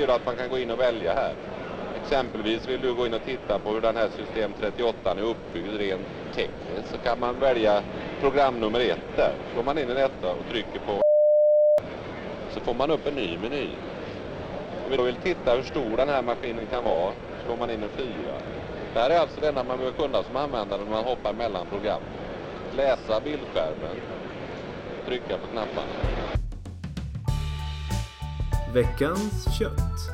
betyder att man kan gå in och välja här. Exempelvis vill du gå in och titta på hur den här system 38 är uppbyggd rent tekniskt så kan man välja programnummer 1 där. slår går man in i detta och trycker på så får man upp en ny meny. Om vi då vill titta hur stor den här maskinen kan vara så slår man in en 4. Det här är alltså det enda man behöver kunna som användare när man hoppar mellan program. Läsa bildskärmen, trycka på knapparna. Veckans kött.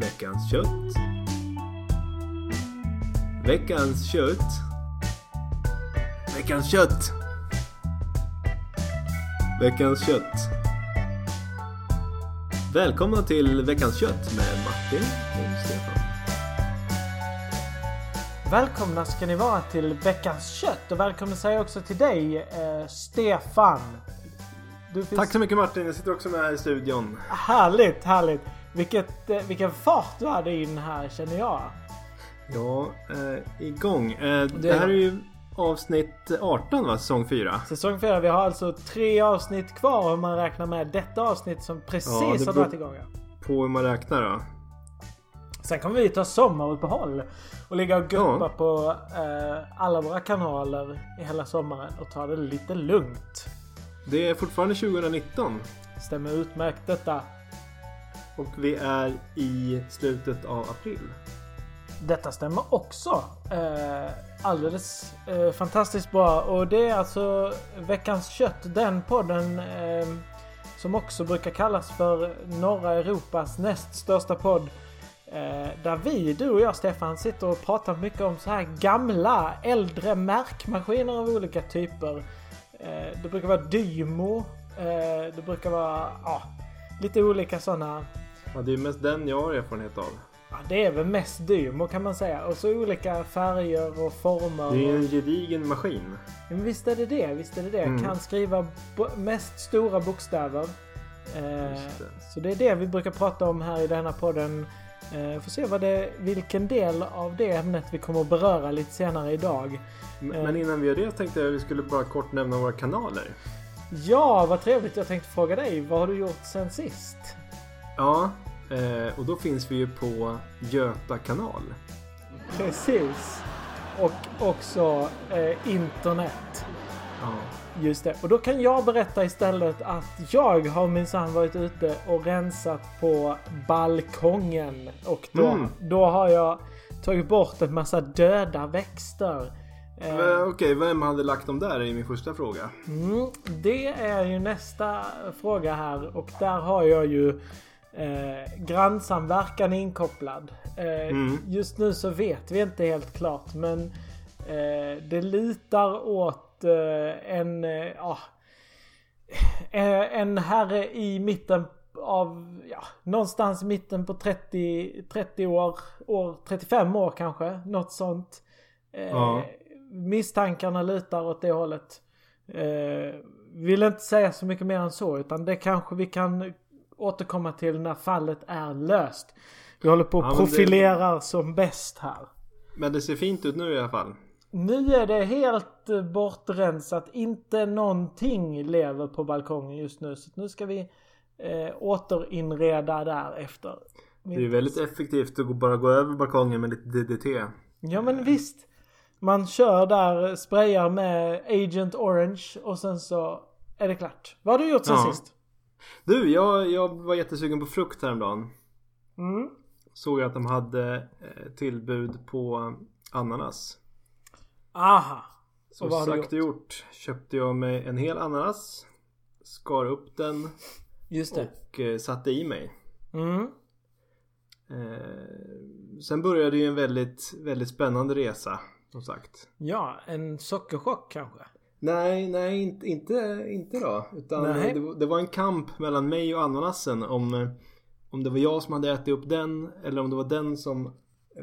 Veckans kött. Veckans kött. Veckans kött. Veckans kött. Välkomna till Veckans kött med Martin och Stefan. Välkomna ska ni vara till veckans kött och välkomna säger jag också till dig eh, Stefan. Finns... Tack så mycket Martin, jag sitter också med här i studion. Härligt, härligt. Vilket, eh, vilken fart du hade in här känner jag. Ja, eh, igång. Eh, det här är ju avsnitt 18 va? Säsong 4. Säsong 4. Vi har alltså tre avsnitt kvar om man räknar med detta avsnitt som precis Ja, har dragit igång. På hur man räknar då. Sen kommer vi ta sommaruppehåll och ligga och guppa Ja. på eh, alla våra kanaler i hela sommaren och ta det lite lugnt. Det är fortfarande 2019 Stämmer utmärkt detta. och vi är i slutet av april. Detta stämmer också. Eh, alldeles eh, fantastiskt bra. Och det är alltså Veckans Kött, den podden eh, som också brukar kallas för norra Europas näst största podd. Eh, där vi, du och jag Stefan, sitter och pratar mycket om så här gamla, äldre märkmaskiner av olika typer. Eh, det brukar vara Dymo. Eh, det brukar vara ja, lite olika sådana Ja, det är mest den jag har erfarenhet av. Ja, det är väl mest Dymo kan man säga. Och så olika färger och former. Det är en gedigen maskin. Men visst är det det. Visst är det det. Mm. Kan skriva mest stora bokstäver. Eh, det. så det är det vi brukar prata om här i denna podden. Eh, får se vad det, vilken del av det ämnet vi kommer att beröra lite senare idag. Eh. Men innan vi gör det tänkte jag att vi skulle bara kort nämna våra kanaler. Ja, vad trevligt. Jag tänkte fråga dig. Vad har du gjort sen sist? Ja, eh, och då finns vi ju på Göta kanal. Precis. Och också internet. Ja. Just det. Och då kan jag berätta istället att jag har minsann varit ute och rensat på balkongen. Och då, Mm. då har jag tagit bort en massa döda växter. Eh, Eh, Okej, vem hade lagt dem där är min första fråga. Mm, det är ju nästa fråga här och där har jag ju eh, grannsamverkan inkopplad. Eh, Mm. Just nu så vet vi inte helt klart men eh, det lutar åt eh, en, eh, ja, eh, en herre i mitten av, ja, någonstans mitten på 30, 30 år, år, 35 år kanske, något sånt. Ja. Misstankarna lutar åt det hållet. Vill inte säga så mycket mer än så utan det kanske vi kan återkomma till när fallet är löst. Vi håller på Ja, att men det- profilerar som bäst här. Men det ser fint ut nu i alla fall. Nu är det helt bortrensat. Inte någonting lever på balkongen just nu. Så nu ska vi eh, återinreda där efter. Det är ju väldigt effektivt att bara gå över balkongen med lite DDT. Ja men visst. Man kör där, sprayar med Agent Orange och sen så är det klart. Vad har du gjort sen Ja. sist? Du, jag, jag var jättesugen på frukt häromdagen. Mm. Såg att de hade eh, tillbud på ananas. Aha. Så Och vad har sagt och gjort köpte jag mig en hel ananas. Skar upp den Just det. och eh, satte i mig. Mm. Eh, sen började ju en väldigt, väldigt spännande resa. Som sagt. Ja, en sockerchock kanske. Nej, nej inte, inte, inte då. Utan Nej. det, var- det var en kamp mellan mig och ananasen om, eh, om det var jag som hade ätit upp den eller om det var den som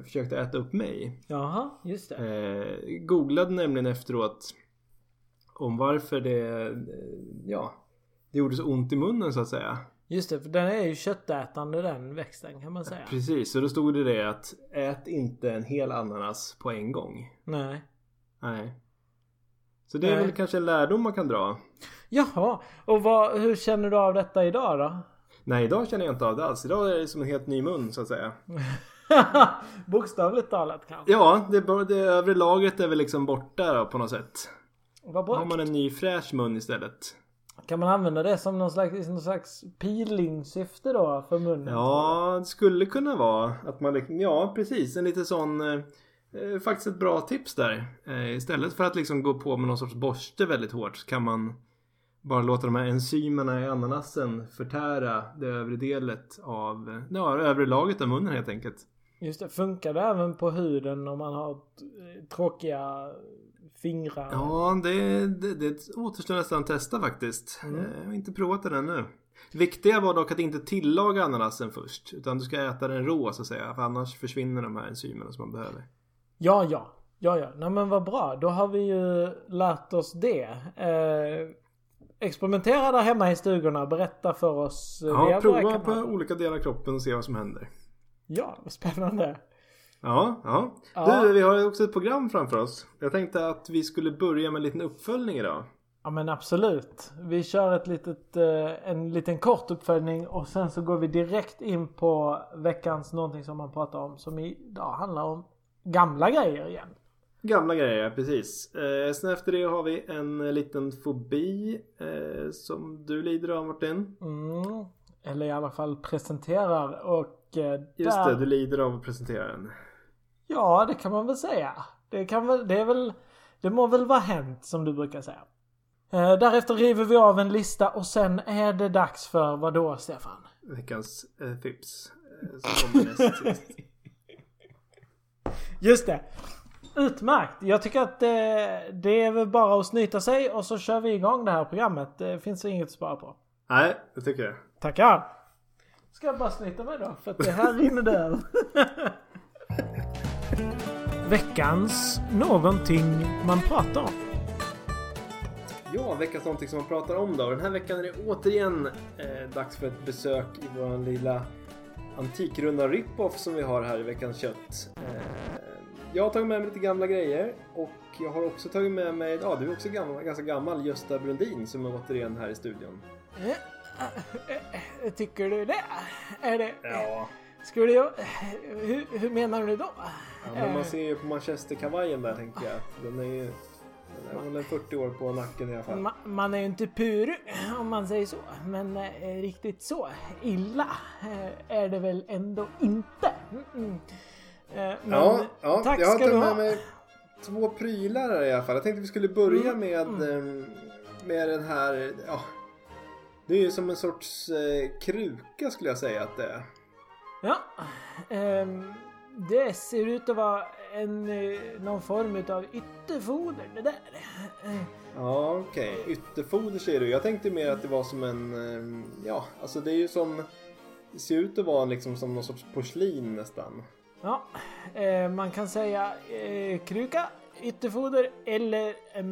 försökte äta upp mig. Jaha, just det. Eh, googlade nämligen efteråt om varför det, ja, det gjorde så ont i munnen så att säga. Just det, för den är ju köttätande den växten kan man säga. Precis, så då stod det det att ät inte en hel ananas på en gång. Nej. Nej. Så det är Nej. väl kanske en lärdom man kan dra. Jaha, och vad, hur känner du av detta idag då? Nej, idag känner jag inte av det alls. Idag är det som en helt ny mun så att säga. Bokstavligt talat kanske. Ja, det, det övre lagret är väl liksom borta då, på något sätt. Vad Då har man en ny fräsch mun istället. Kan man använda det som någon slags, någon slags peelingsyfte då för munnen? Ja, det skulle kunna vara att man liksom, ja precis, en lite sån eh, eh, faktiskt ett bra tips där. Eh, istället för att liksom gå på med någon sorts borste väldigt hårt så kan man bara låta de här enzymerna i ananasen förtära det övre delet av, ja, övre lagret av munnen helt enkelt. Just det. Funkar det även på huden om man har eh, tråkiga fingrar? Ja, det, det, det återstår nästan att testa faktiskt. Mm. Eh, Jag har inte provat den ännu. Viktiga var dock att inte tillaga ananasen först. Utan du ska äta den rå så att säga. För annars försvinner de här enzymerna som man behöver. Ja, ja. Ja, ja. Nej men vad bra. Då har vi ju lärt oss det. Eh, experimentera där hemma i stugorna. Berätta för oss. eh, Ja, prova på olika delar av kroppen och se vad som händer. Ja, vad spännande. Ja, ja. Ja. Du, vi har också ett program framför oss. Jag tänkte att vi skulle börja med en liten uppföljning idag. Ja men absolut. Vi kör ett litet, eh, en liten kort uppföljning och sen så går vi direkt in på veckans någonting som man pratar om som idag handlar om gamla grejer igen. Gamla grejer, precis. Eh, sen efter det har vi en liten fobi eh, som du lider av Martin. Mm. Eller i alla fall presenterar och Just där... det, du lider av att presentera den. Ja, det kan man väl säga. Det kan väl, det är väl, det må väl vara hänt som du brukar säga. Eh, därefter river vi av en lista och sen är det dags för vad då Stefan? Veckans eh, tips. Eh, som kommer näst sist. Just det. Utmärkt. Jag tycker att eh, det är väl bara att snyta sig och så kör vi igång det här programmet. Det finns inget att spara på. Nej, det tycker jag. Tackar! Ska jag bara snyta mig då? För att det här rinner det över. Veckans någonting man pratar om. Ja, veckans någonting som man pratar om då. Den här veckan är det återigen eh, dags för ett besök i vår lilla antikrunda rip-off som vi har här i veckans kött. Eh, jag har tagit med mig lite gamla grejer och jag har också tagit med mig, ja du är också gammal, ganska gammal, Gösta Brundin som är återigen här i studion. Eh, Tycker du det? Är det... Ja. Skulle jag... Hur, hur menar du då? ja men man ser ju på manchesterkavajen där tänker jag. Den är ju, den är väl en 40 år på nacken i alla fall. Ma- Man är ju inte pur om man säger så. Men eh, riktigt så illa eh, är det väl ändå inte. Mm. Eh, Ja, ja tack jag ska du med ha. mig två prylar i alla fall. Jag tänkte vi skulle börja Mm, med, med den här, ja. Det är ju som en sorts eh, kruka skulle jag säga att det är. Ja. ehm, det ser ut att vara en, eh, någon form av ytterfoder det där. Eh, Ja okej, ytterfoder säger du. Jag tänkte mer att det var som en, ehm, ja alltså det är ju som, det ser ut att vara liksom som någon sorts porslin nästan. Ja, eh, man kan säga eh, kruka, ytterfoder eller eh,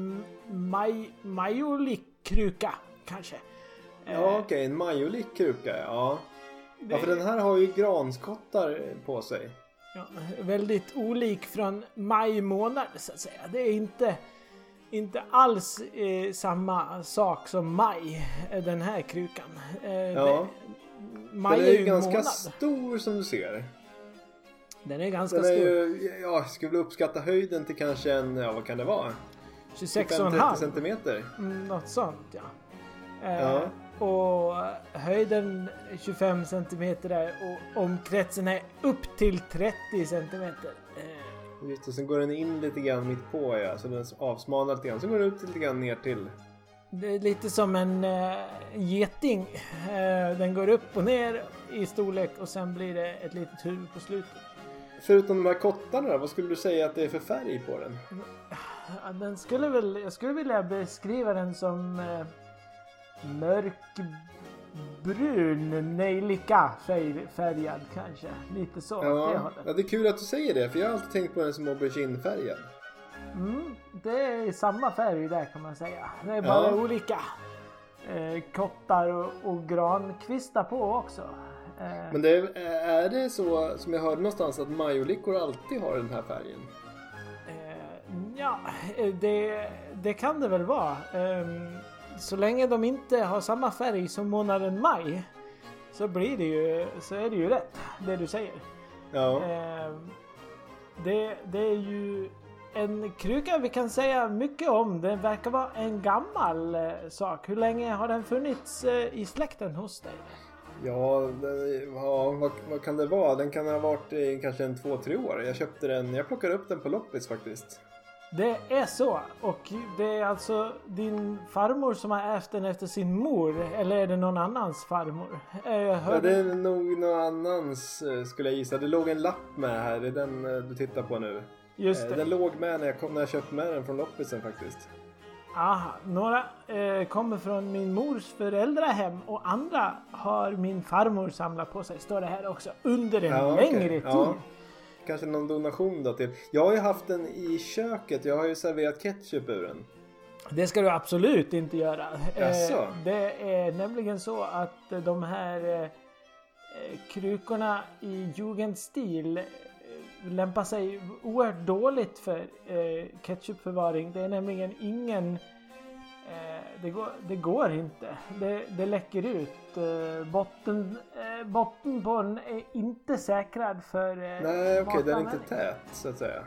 maj, majolikkruka kanske. Eh, Ja okej, en majolik kruka ja. det- Ja för den här har ju granskottar på sig. Ja, väldigt olik från maj månad så att säga. Det är inte, inte alls eh, samma sak som maj, eh, den här krukan. Eh, Ja. det- Maj Den är ju ganska månad. stor som du ser. Den är ganska Den är stor. ju, ja, jag skulle uppskatta höjden till kanske en, ja vad kan det vara? 25-30 26,5. centimeter. Mm, Något sånt ja. Eh, Ja. Och höjden 25 centimeter där och omkretsen är upp till 30 centimeter. Eh, Just det, sen går den in lite grann mitt på ja, så den avsmalnar lite grann. Sen går den ut lite grann ner till. Det är lite som en uh, geting. Eh, den går upp och ner i storlek och sen blir det ett litet huvud på slutet. Förutom de här kottarna vad skulle du säga att det är för färg på den? Den skulle väl, jag skulle vilja beskriva den som uh, mörkbrun, nejlika färg, färgad kanske. Lite så. åt det Ja, ja, det är kul att du säger det för jag har alltid tänkt på den som auberginefärgad. Mm, det är samma färg där kan man säga. Det är bara Ja. olika eh, kottar och, och grankvistar på också. Eh, Men det är, är det så som jag hörde någonstans att majolickor alltid har den här färgen? eh, ja, eh, det, det kan det väl vara. Ehm, så länge de inte har samma färg som månaden maj så blir det ju, så är det ju rätt det du säger. Ja. Eh, det, det är ju en kruka vi kan säga mycket om. Det verkar vara en gammal eh, sak. Hur länge har den funnits eh, i släkten hos dig? Ja, det, ja vad, vad kan det vara? Den kan ha varit i kanske en två, tre år. Jag köpte den, jag plockade upp den på loppis faktiskt. Det är så. Och det är alltså din farmor som har ärvt den efter sin mor. Eller är det någon annans farmor? Eh, Ja, det är nog någon annans eh, skulle jag gissa. Det låg en lapp med här, det är den eh, du tittar på nu. Just det. Den låg med när jag, kom, när jag köpte med den från loppisen faktiskt. Aha, några eh, kommer från min mors föräldrahem och andra har min farmor samlat på sig, står det här också, under en Ja, längre tid. Ja. Kanske någon donation då till. Jag har ju haft den i köket. Jag har ju serverat ketchup ur den. Det ska du absolut inte göra. Jaså? Eh, det är nämligen så att eh, de här eh, krukorna i jugendstil lämpar sig oerhört dåligt för ketchupförvaring. Det är nämligen ingen det, går, det går inte. Det, det läcker ut. Eh, botten, eh, botten på den är inte säkrad för eh, Nej, okej, den är inte tät så att säga.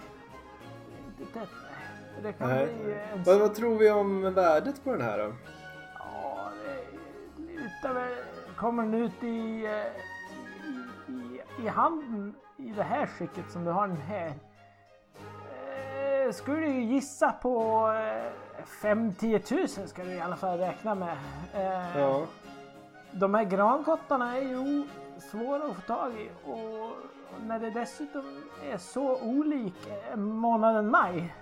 Inte tätt, nej. Det kan Nej. bli en Vad, vad tror vi om värdet på den här då? Ja, det lutar väl... Kommer den ut i, eh, i, i, i handen i det här skicket som du har den här. Eh, skulle du gissa på eh, 5-10 tusen ska du i alla fall räkna med. Eh, Ja. De här grankottarna är ju svåra att få tag i och när det dessutom är så olik månaden maj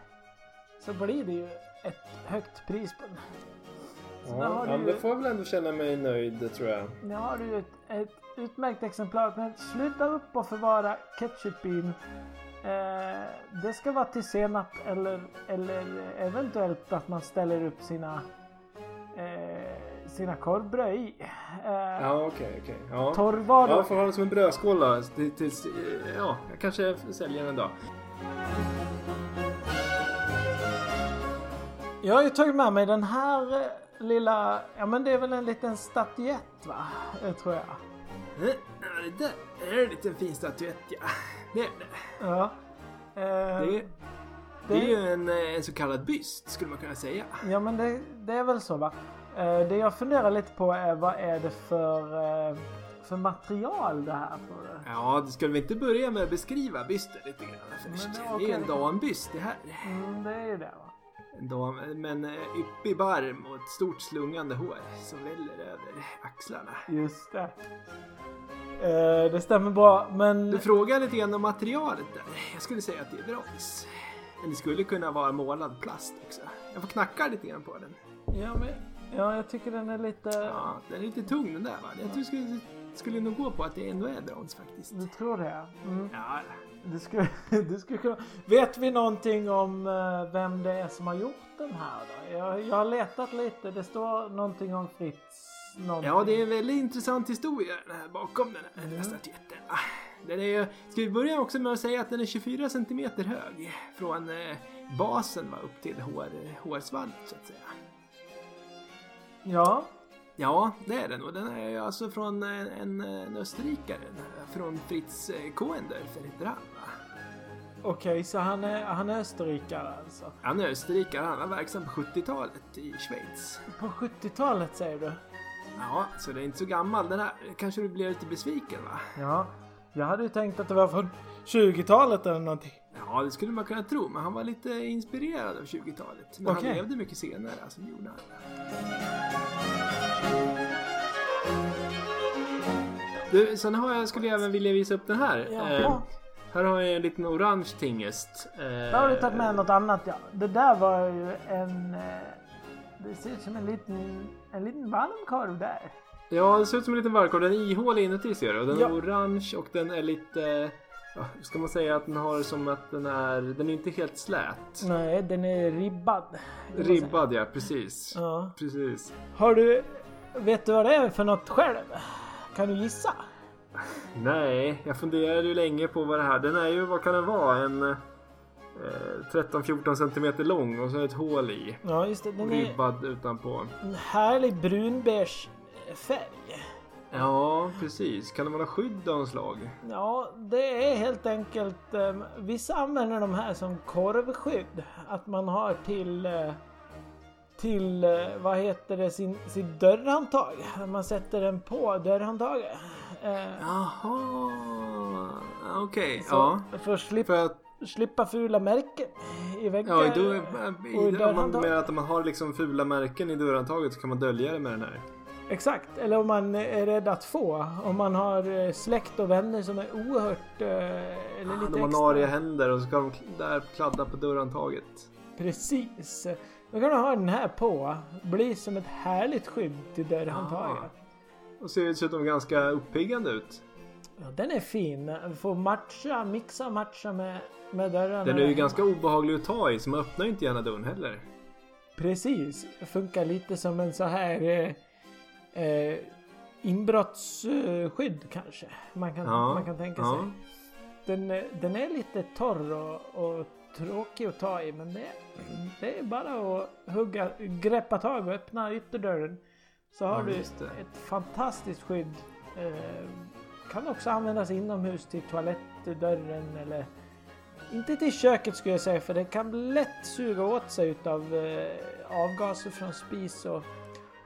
så blir det ju ett högt pris på den. Så Ja, ja, du får väl ändå känna mig nöjd tror jag. nu har du ett, ett utmärkt exemplar. Men sluta upp och förvara ketchupin. Eh, det ska vara till senap eller, eller eventuellt att man ställer upp sina eh, sina korvbröd i. Eh, Ja, okej, okej. Ja. Torrvaror. Ja, får ha den som en brödskål då. Till- Tills, ja, jag kanske säljer den en dag. Jag har ju tagit med mig den här lilla, ja men det är väl en liten statyett va? Tror jag. Det där är en liten fin statyett ja. Det är det. Ja. Eh, Det det är ju en, eh, en så kallad byst skulle man kunna säga. Ja men det, det är väl så va? Eh, det jag funderar lite på är vad är det för, eh, för material det här på det? Ja, du skulle vi inte börja med att beskriva bysten lite grann först? Men det- Det är okej. en dambyst det här. Mm, det är ju det va? Dam med en eh, yppig barm och ett stort slungande hår som väller över axlarna. Just det. Eh, det stämmer bra men... Du frågar lite grann om materialet där. Jag skulle säga att det är brons. Men det skulle kunna vara målad plast också. Jag får knacka lite grann på den. Ja, men ja, jag tycker den är lite... Ja, den är lite tung den där va? Jag tror skulle, skulle nog gå på att det ändå är brons faktiskt. Du tror det? Mm. Ja, Du skulle, du skulle kunna... Vet vi någonting om eh, vem det är som har gjort den här då? Jag, jag har letat lite. Det står någonting om Fritz. Någonting. ja, det är en väldigt intressant historia bakom den här Mm. statyetten. Ah, Den är, ska vi börja också med att säga att den är 24 centimeter hög. Från eh, basen va, upp till hår, hårsvallet så att säga. Ja. Ja, det är den och den är alltså från en, en, en österrikare. Från Fritz eh, Koendorfer heter han Okej, så han är, han är österrikare alltså. Han är österrikare, han var verksam på 70-talet i Schweiz. På 70-talet säger du? Ja, så det är inte så gammal den här. Kanske du blir lite besviken va? Ja. Jag hade ju tänkt att det var från 20-talet eller någonting. Ja, det skulle man kunna tro, men han var lite inspirerad av 20-talet. Men Okej. han levde mycket senare, alltså gjorde han. Du, sen har jag, skulle jag även vilja visa upp den här. Jaha. Eh, här har jag en liten orange tingest. Eh, Där har du tagit med något annat ja. Det där var ju en... eh, Det ser ut som en liten, en liten varmkorv där. Ja, det ser ut som en liten varmkorv. Den är ihålig inuti ser du. Den Ja. är orange och den är lite... Ja, ska man säga att den har som att den är... Den är inte helt slät. Nej, den är ribbad. Ribbad ja, precis. Ja. Precis. Har du... Vet du vad det är för något själv? Kan du gissa? Nej, jag funderade ju länge på vad det här... Den är ju, vad kan den vara? En... Eh, 13-14 centimeter lång och så är det ett hål i. Ja, just det. Den är Ribbad utanpå. en härlig brunbeige färg. Ja, precis. Kan det vara skydd av något slag? Ja, det är helt enkelt... Eh, vissa använder de här som korvskydd. Att man har till... Eh, till, eh, vad heter det, sin, sin dörrhandtag. Man sätter den på dörrhandtaget. Eh, Jaha, okej. så Ja. För att slippa, För att, slippa fula märken i väggen. ja, då, i om man menar att man har liksom fula märken i dörrhandtaget så kan man dölja det med den här. Exakt, eller om man är rädd att få. Om man har eh, släkt och vänner som är oerhört... eh, Eller Ah, lite de har nariga händer och så ska de där kladda på dörrhandtaget. Precis. Då kan du ha den här på. Bli som ett härligt skydd till dörrhandtaget. Och ser dessutom ganska uppiggande ut. Ja, den är fin. Får matcha, mixa matcha med, med dörrarna. Den är ju ganska obehaglig att ta i så man öppnar ju inte gärna dörren heller. Precis. Funkar lite som en så här eh, eh, inbrottsskydd kanske. Man kan, Ja, man kan tänka ja. sig. Den, den är lite torr och, och tråkig att ta i men det, det är bara att hugga, greppa tag och öppna ytterdörren. Så har du ett fantastiskt skydd. Eh, kan också användas inomhus till toalettdörren eller inte till köket skulle jag säga för det kan lätt suga åt sig utav eh, avgaser från spis och,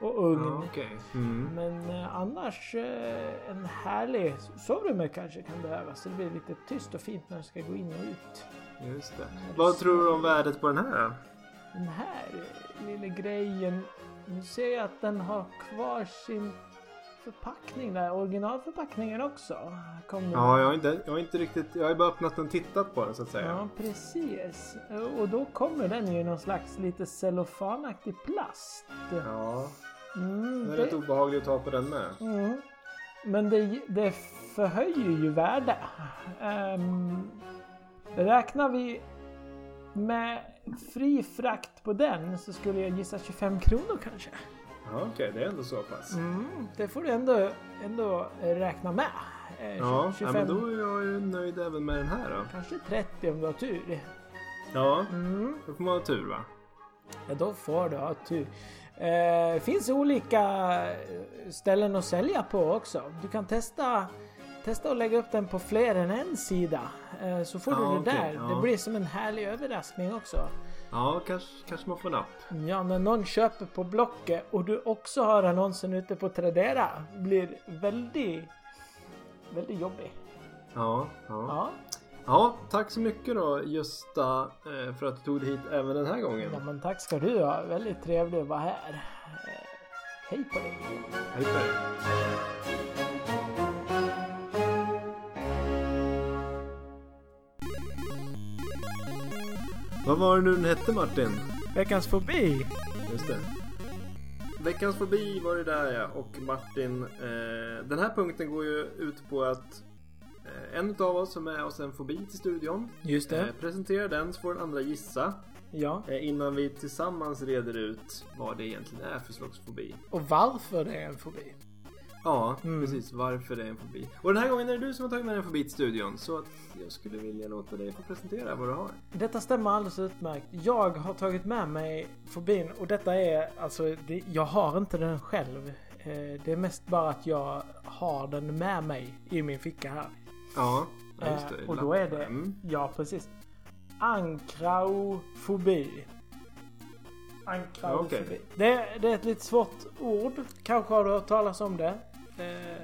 och ugn. Ja, okej. Mm. Men eh, annars eh, en härlig sovrum kanske kan behövas. Så det blir lite tyst och fint när du ska gå in och ut. Just det. Vad tror du om värdet på den här? Den här lilla grejen. Nu ser jag att den har kvar sin förpackning där. Originalförpackningen också. Kom Ja, jag har, inte, jag har inte riktigt... Jag har bara öppnat den och tittat på den så att säga. Ja, precis. Och då kommer den ju i någon slags lite cellofanaktig plast. Ja, Mm, den är det- rätt obehaglig att ta på den med. Mm. Men det, det förhöjer ju värde. Um, räknar vi med fri frakt på den så skulle jag gissa 25 kronor kanske. Ja, okej. det är ändå så pass. Mm, det får du ändå, ändå räkna med. Eh, Ja, 25, ja, men då är jag ju nöjd även med den här då. Kanske 30 om du har tur. Ja, Mm. då får man ha tur va? Ja, då får du ha tur. Eh, finns olika ställen att sälja på också. Du kan testa, testa att lägga upp den på fler än en sida. Eh, så får Ja, du det okej, där. ja. Det blir som en härlig överraskning också. Ja, kanske, kanske man får napp. Ja, när någon köper på Blocket och du också har annonsen ute på Tradera blir väldigt, väldigt jobbig. Ja, ja. Ja, Ja, tack så mycket då Gösta eh, för att du tog dig hit även den här gången. ja men tack ska du ha. Väldigt trevligt att vara här. Eh, hej på dig. Hej på dig. Vad var det nu den hette Martin? Veckans fobi. Just det. Veckans fobi var det där ja. Och Martin, eh, den här punkten går ju ut på att eh, en av oss som är oss en fobi till studion Just eh, presenterar den så får den andra gissa Ja. eh, innan vi tillsammans reder ut vad det egentligen är för slags fobi. Och varför det är en fobi. Ja, Mm. precis. Varför det är en fobi. Och den här gången är det du som har tagit med en fobi till studion. Så att jag skulle vilja låta dig få presentera vad du har. Detta stämmer alldeles utmärkt. Jag har tagit med mig fobin och detta är alltså, det, jag har inte den själv. Eh, det är mest bara att jag har den med mig i min ficka här. Ja, ja, just Eh, det. och då är det, Mm. ja precis. Ankraofobi. Ankraofobi. Okej. Det, det är ett lite svårt ord. Kanske har du hört talas om det. Eh,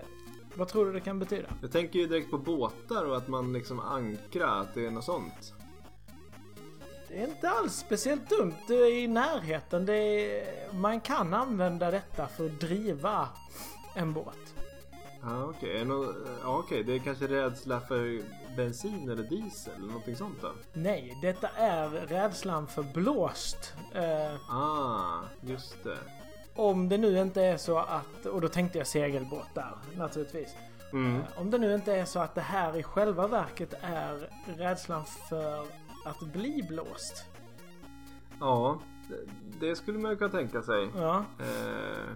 vad tror du det kan betyda? Jag tänker ju direkt på båtar och att man liksom ankrar, att det är något sånt. Det är inte alls speciellt dumt. Det är i närheten. Det är, man kan använda detta för att driva en båt. Ja, okej. Nå- Ja, okej. Det är kanske rädsla för bensin eller diesel eller någonting sånt då? Nej, detta är rädslan för blåst. Eh, Ah, just det. Om det nu inte är så att, och då tänkte jag segelbåt där naturligtvis. Mm. Eh, Om det nu inte är så att det här i själva verket är rädslan för att bli blåst. Ja, det- skulle man ju kunna tänka sig. Ja. Eh,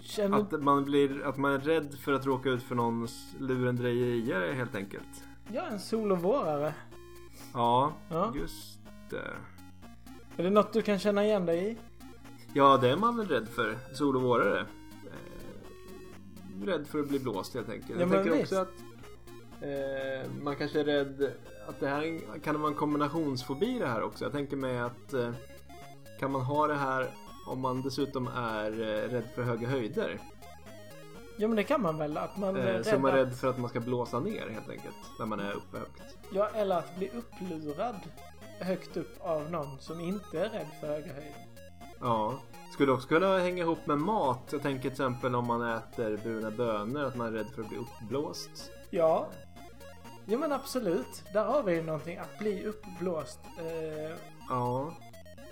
Känner, att, man blir, att man är rädd för att råka ut för någons lurendrejerier helt enkelt. är en sol och vårare. Ja, Ja. just det. Är det något du kan känna igen dig i? Ja, det är man väl rädd för. Sol och vårare. Eh, rädd för att bli blåst helt enkelt. Ja, jag tänker visst. också att eh, man kanske är rädd att det här kan vara en kombinationsfobi det här också. Jag tänker mig att eh, kan man ha det här om man dessutom är eh, rädd för höga höjder? Ja men det kan man väl? Att man Eh, rädd så man är rädd för att man ska blåsa ner helt enkelt när man är uppe högt. Ja, eller att bli upplurad högt upp av någon som inte är rädd för höga höjder. Ja. Skulle också kunna hänga ihop med mat. Jag tänker till exempel om man äter bruna bönor att man är rädd för att bli uppblåst. Ja. Ja men absolut. Där har vi ju någonting. Att bli uppblåst. Eh, Ja.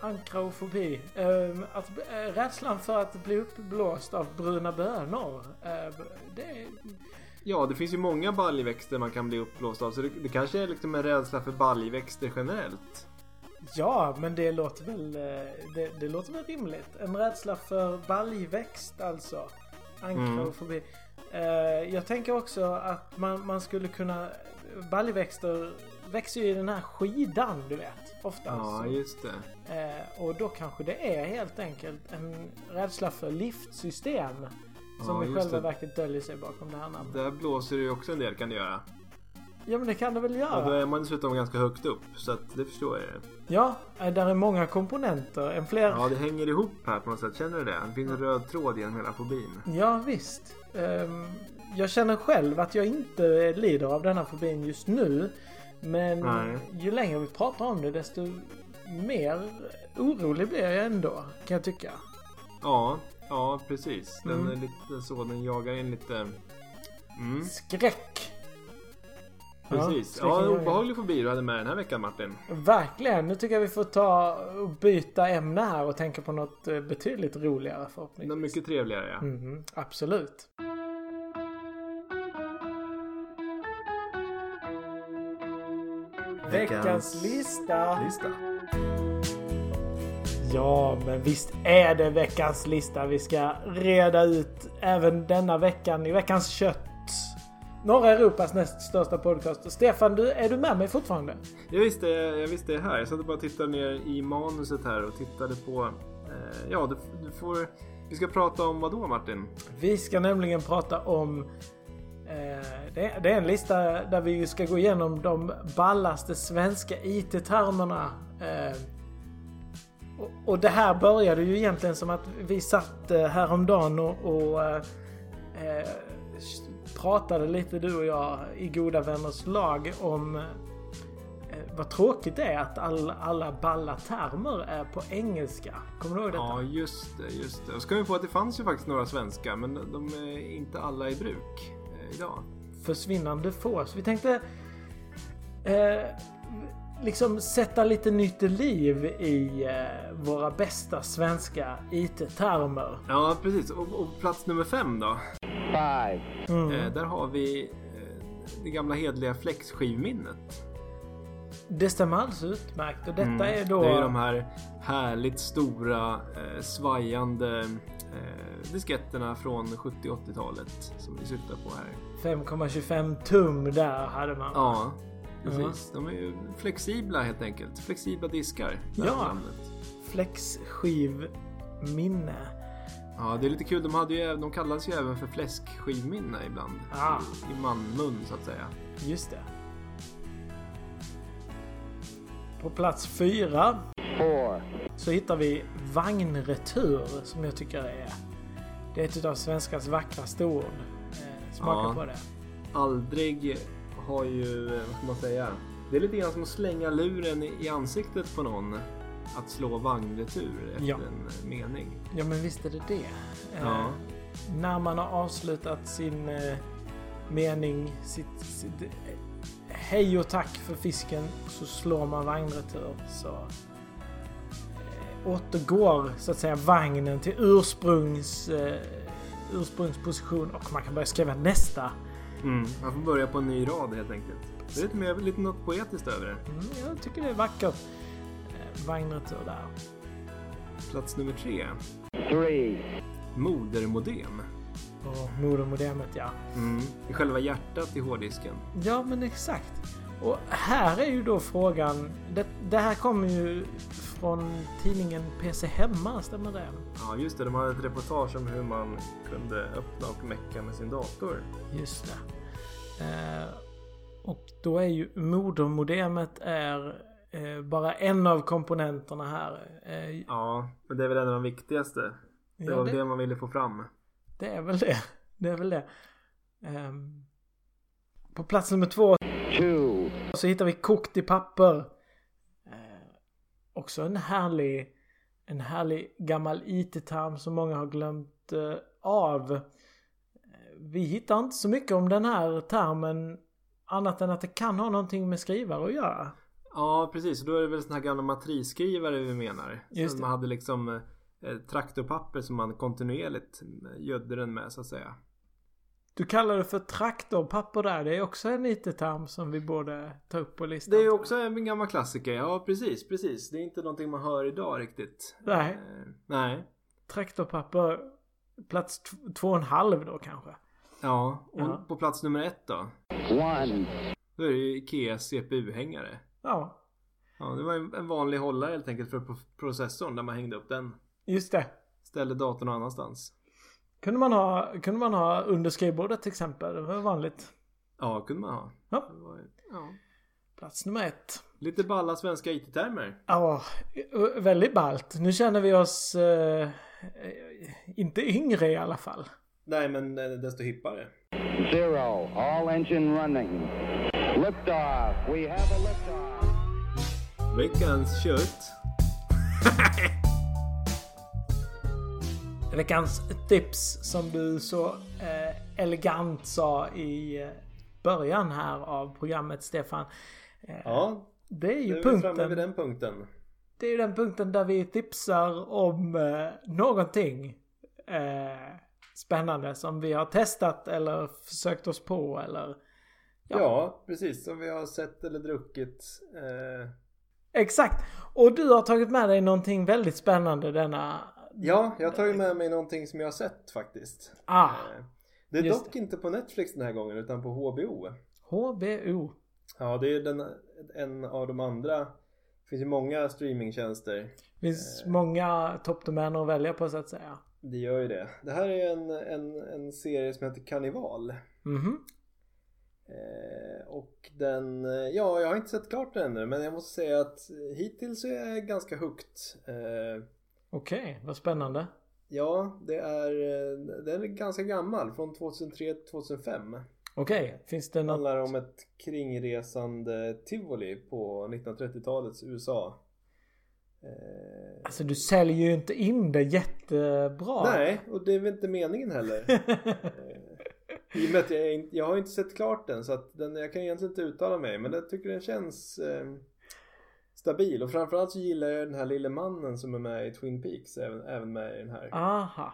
ankraofobi. Eh, att, eh, rädslan för att bli uppblåst av bruna bönor. Eh, det, Ja, det finns ju många baljväxter man kan bli uppblåst av. Så det, det kanske är liksom en rädsla för baljväxter generellt. Ja, men det låter väl... eh, Det, det låter väl rimligt. En rädsla för baljväxt alltså. Ankraofobi. Eh, jag tänker också att man, man skulle kunna... Baljväxter växer ju i den här skidan du vet. Oftast. Ja, just det. Eh, och då kanske det är helt enkelt en rädsla för liftsystem. Som Ja, i själva det. verket döljer sig bakom det här namnet. Där blåser det ju också en del kan det göra. Ja men det kan det väl Och göra? då är man dessutom ganska högt upp. Så att det förstår jag. Ja, eh, där är många komponenter. En fler... Ja, det hänger ihop här på något sätt. Känner du det? Det finns en röd tråd genom hela fobin. Ja, visst. Ehm, jag känner själv att jag inte lider av denna fobin just nu. Men Nej. ju längre vi pratar om det desto mer orolig blir jag ändå. Kan jag tycka. Ja, ja precis. Den Mm. är lite så. Den jagar en lite... Mm, Skräck! Precis. Ja, jagar. obehaglig fobi du hade med den här veckan Martin. Verkligen. Nu tycker jag vi får ta och byta ämne här och tänka på något eh, betydligt roligare förhoppningsvis. Är mycket trevligare ja. Mhm, absolut. Veckans lista. Lista. Ja, men visst är det veckans lista. Vi ska reda ut även denna veckan i veckans kött. Norra Europas näst största podcast. Stefan, du, är du med mig fortfarande? Jag visste, jag visste det här. Jag satt och bara tittade ner i manuset här och tittade på... Eh, ja, du, du får... Vi ska prata om vad då Martin? Vi ska nämligen prata om... Eh, det, det är en lista där vi ska gå igenom de ballaste svenska IT-termerna. Eh, och, och det här började ju egentligen som att vi satt eh, häromdagen och, och eh, eh, pratade lite du och jag i goda vänners lag om eh, vad tråkigt det är att all, alla balla termer är på engelska. Kommer du ihåg detta? Ja, just det, just det. Så kom vi på att det fanns ju faktiskt några svenska, men de är inte alla i bruk eh, idag. försvinnande få. Så vi tänkte eh, liksom sätta lite nytt liv i eh, våra bästa svenska IT-termer. Ja, precis. Och, och plats nummer fem då? Mm. Eh, där har vi eh, det gamla hedliga flexskivminnet. Det stämmer alldeles utmärkt och detta Mm. är då... Det är de här härligt stora eh, svajande eh, disketterna från 70 80-talet som vi syftar på här. 5,25 tum där hade man. Ja, precis. De är ju flexibla helt enkelt. Flexibla diskar. Ja. Flexskivminne. Ja, det är lite kul. De, hade ju, även- de kallades ju även för fläskskivminne ibland. Ah. I, manmun så att säga. Just det. På plats fyra så hittar vi Vagnretur som jag tycker är... Det är ett av svenskans vackraste ord. Eh, smaka Ja. på det. Aldrig har ju, eh, vad ska man säga? Det är lite grann som att slänga luren i ansiktet på någon. Att slå vagnretur efter Ja. en eh, mening. Ja men visst är det det. Eh, Ja. När man har avslutat sin eh, mening, sitt, sitt eh, hej och tack för fisken så slår man vagnretur. Så eh, återgår så att säga vagnen till ursprungs, eh, ursprungsposition och man kan börja skriva nästa. Mm. Man får börja på en ny rad helt enkelt. Det är lite, mer, lite något poetiskt över det. Mm, jag tycker det är vackert. Vagnretur där. Plats nummer tre. three, Modermodem. Och modermodemet ja. Mm. I själva hjärtat i hårddisken. Ja men exakt. Och här är ju då frågan. Det, det här kommer ju från tidningen PC Hemma, stämmer det? Ja just det, de hade ett reportage om hur man kunde öppna och mecka med sin dator. Just det. Eh, och då är ju modermodemet är eh, bara en av komponenterna här. Eh, Ja, men det är väl en av de viktigaste. Det ja, var det, det man ville få fram. det är väl det. Det är väl det. Ehm, på plats nummer två two, så hittar vi kokt i papper. Eh, också en härlig, en härlig gammal IT-term som många har glömt eh, av. Eh, Vi hittar inte så mycket om den här termen annat än att det kan ha någonting med skrivare att göra. Ja precis, då är det väl såna här gamla matrisskrivare vi menar. Just man hade liksom eh, traktorpapper som man kontinuerligt gödde den med så att säga. Du kallar det för traktorpapper där. Det är också en IT-term som vi borde ta upp på listan. Det är också en gammal klassiker. Ja precis, precis. Det är inte någonting man hör idag riktigt. Nej. Eh, nej. Traktorpapper plats två och en halv då kanske. Ja, och Ja. på plats nummer ett då. one, Då är det ju Ikeas CPU-hängare. Ja, Ja, det var en en vanlig hållare helt enkelt för pro- processorn där man hängde upp den. just det. Ställde datorn någon annanstans. Kunde man ha, kunde man ha under skrivbordet till exempel. Det var vanligt. Ja, kunde man ha. Ja. Det var, ja. Plats nummer ett. Lite balla svenska IT-termer. Ja, väldigt ballt. Nu känner vi oss eh, inte yngre i alla fall. Nej, men eh, desto hippare. zero, all engine running. Liftoff, we have a liftoff. Veckans kött. Veckans tips som du så eh, elegant sa i eh, början här av programmet Stefan. Eh, Ja, det är ju nu är vi framme vid punkten. den punkten. Det är ju den punkten där vi tipsar om eh, någonting eh, spännande som vi har testat eller försökt oss på eller Ja. precis. Som vi har sett eller druckit. Eh, Exakt! Och du har tagit med dig någonting väldigt spännande denna... ja, jag har tagit med mig någonting som jag har sett faktiskt. Ah! Eh, det är dock inte på Netflix den här gången utan på HBO. HBO. Ja, det är den, en av de andra. Det finns ju många streamingtjänster. Det finns många toppdomäner att välja på så att säga. Det gör ju det. Det här är en, en, en serie som heter Karnival. Mhm. Eh, och den, eh, ja jag har inte sett klart den ännu men jag måste säga att eh, hittills så är jag ganska hooked. Eh, Okej, vad spännande. ja, det är, eh, den är ganska gammal, från 2003-2005. Okej, finns det något... handlar om ett kringresande tivoli på 1930-talets USA. Eh, Alltså du säljer ju inte in det jättebra. Nej, och det är väl inte meningen heller. I och med att jag, jag har inte sett klart den så att den, jag kan egentligen inte uttala mig men jag tycker den känns eh, stabil och framförallt så gillar jag den här lille mannen som är med i Twin Peaks även, även med i den här. Aha.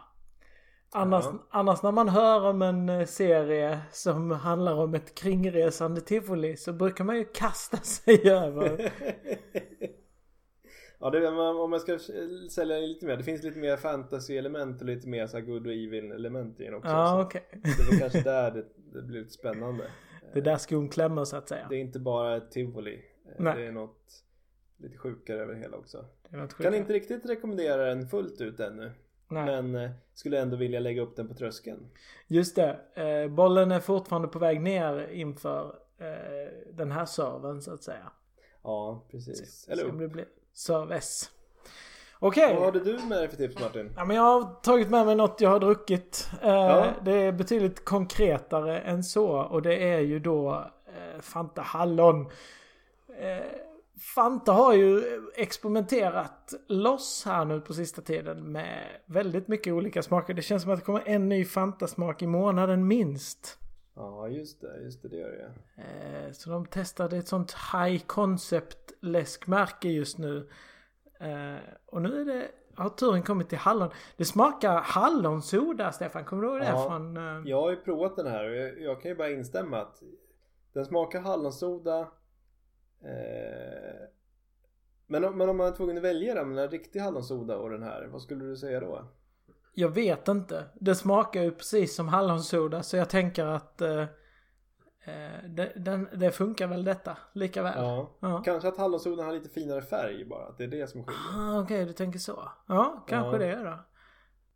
Annars, Ja. annars när man hör om en eh, serie som handlar om ett kringresande tivoli så brukar man ju kasta sig över. ja, det, om man ska sälja lite mer. Det finns lite mer fantasy-element och lite mer så good och evil-element i den också. Ja, så okej. Det är väl kanske där det, det blir lite spännande. Det är där skon klämmer så att säga. Det är inte bara ett tivoli. Eh, Nej. Det är något lite sjukare över det hela också. Det Kan inte riktigt rekommendera den fullt ut ännu. Nej. Men eh, skulle ändå vilja lägga upp den på tröskeln. Just det. Eh, bollen är fortfarande på väg ner inför den här servern så att säga. Ja, precis. Eller Så om upp. Det blir serve S. Okej. Vad hade du med dig för tips Martin? Ja, men jag har tagit med mig något jag har druckit. Eh, Ja. Det är betydligt konkretare än så. Och det är ju då eh, Fanta Hallon. Eh, Fanta har ju experimenterat loss här nu på sista tiden med väldigt mycket olika smaker. Det känns som att det kommer en ny Fanta-smak i månaden minst. Ja, just det. Just det, det gör det. Eh, Så de testade ett sånt high concept läskmärke just nu. Eh, Och nu är det, har turen kommit till hallon. Det smakar hallonsoda Stefan, kommer du ihåg det Ja. från... eh, Jag har ju provat den här och jag, jag kan ju bara instämma att den smakar hallonsoda. Eh, men, om- men om man är tvungen att välja den, en riktig hallonsoda och den här, vad skulle du säga då? Jag vet inte. Det smakar ju precis som hallonsoda så jag tänker att... eh, Eh, det, den, det funkar väl detta lika väl? Ja. Ja. Kanske att hallonsolen har lite finare färg bara. Att det är det som skiljer. Ah, Okej, du tänker så. Ja, kanske Ja. det då.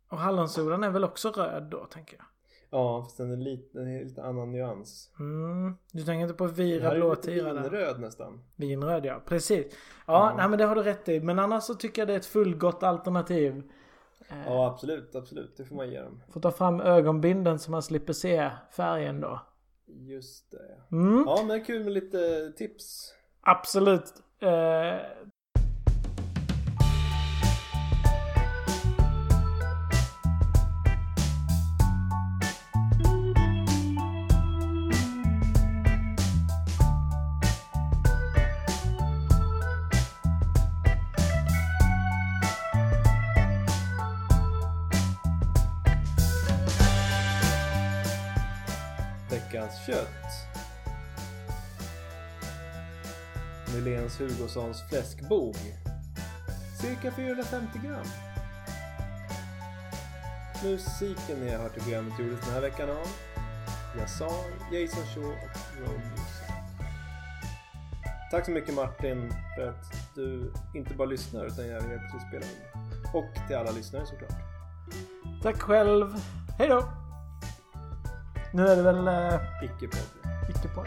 Och hallonsolen är väl också röd då, tänker jag. Ja, fast den är lite, den är lite annan nyans. Mm. Du tänker inte på Vira är blå lite tira där? vinröd nästan. Vinröd ja, precis. Ja, Ja. Nej, men det har du rätt i. Men annars så tycker jag det är ett fullgott alternativ. Eh, Ja, absolut, absolut. Det får man ge dem. Får ta fram ögonbinden så man slipper se färgen då. Just det. Mm. Ja, men kul med lite tips. Absolut. Eh, Hugossons fläskbog. Cirka 450 gram. Musiken ni har hört i programmet gjordes den här veckan av Yazar, Jason Shaw och Road Music. Tack så mycket Martin för att du inte bara lyssnar utan jag hjälper till att spela in. Och till alla lyssnare såklart. tack själv. Hej då. Nu är det väl eh, Icke-podd. icke på.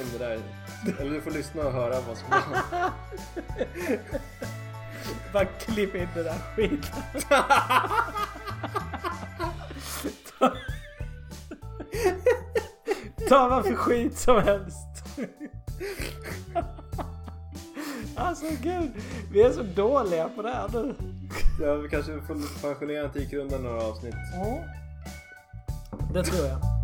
In det där. Eller du får lyssna och höra vad som Bara klipp in det där skiten. Ta vad för skit som helst. Alltså gud, vi är så dåliga på det här nu. Ja, vi kanske får pensionera Antikrundan några avsnitt. Det tror jag.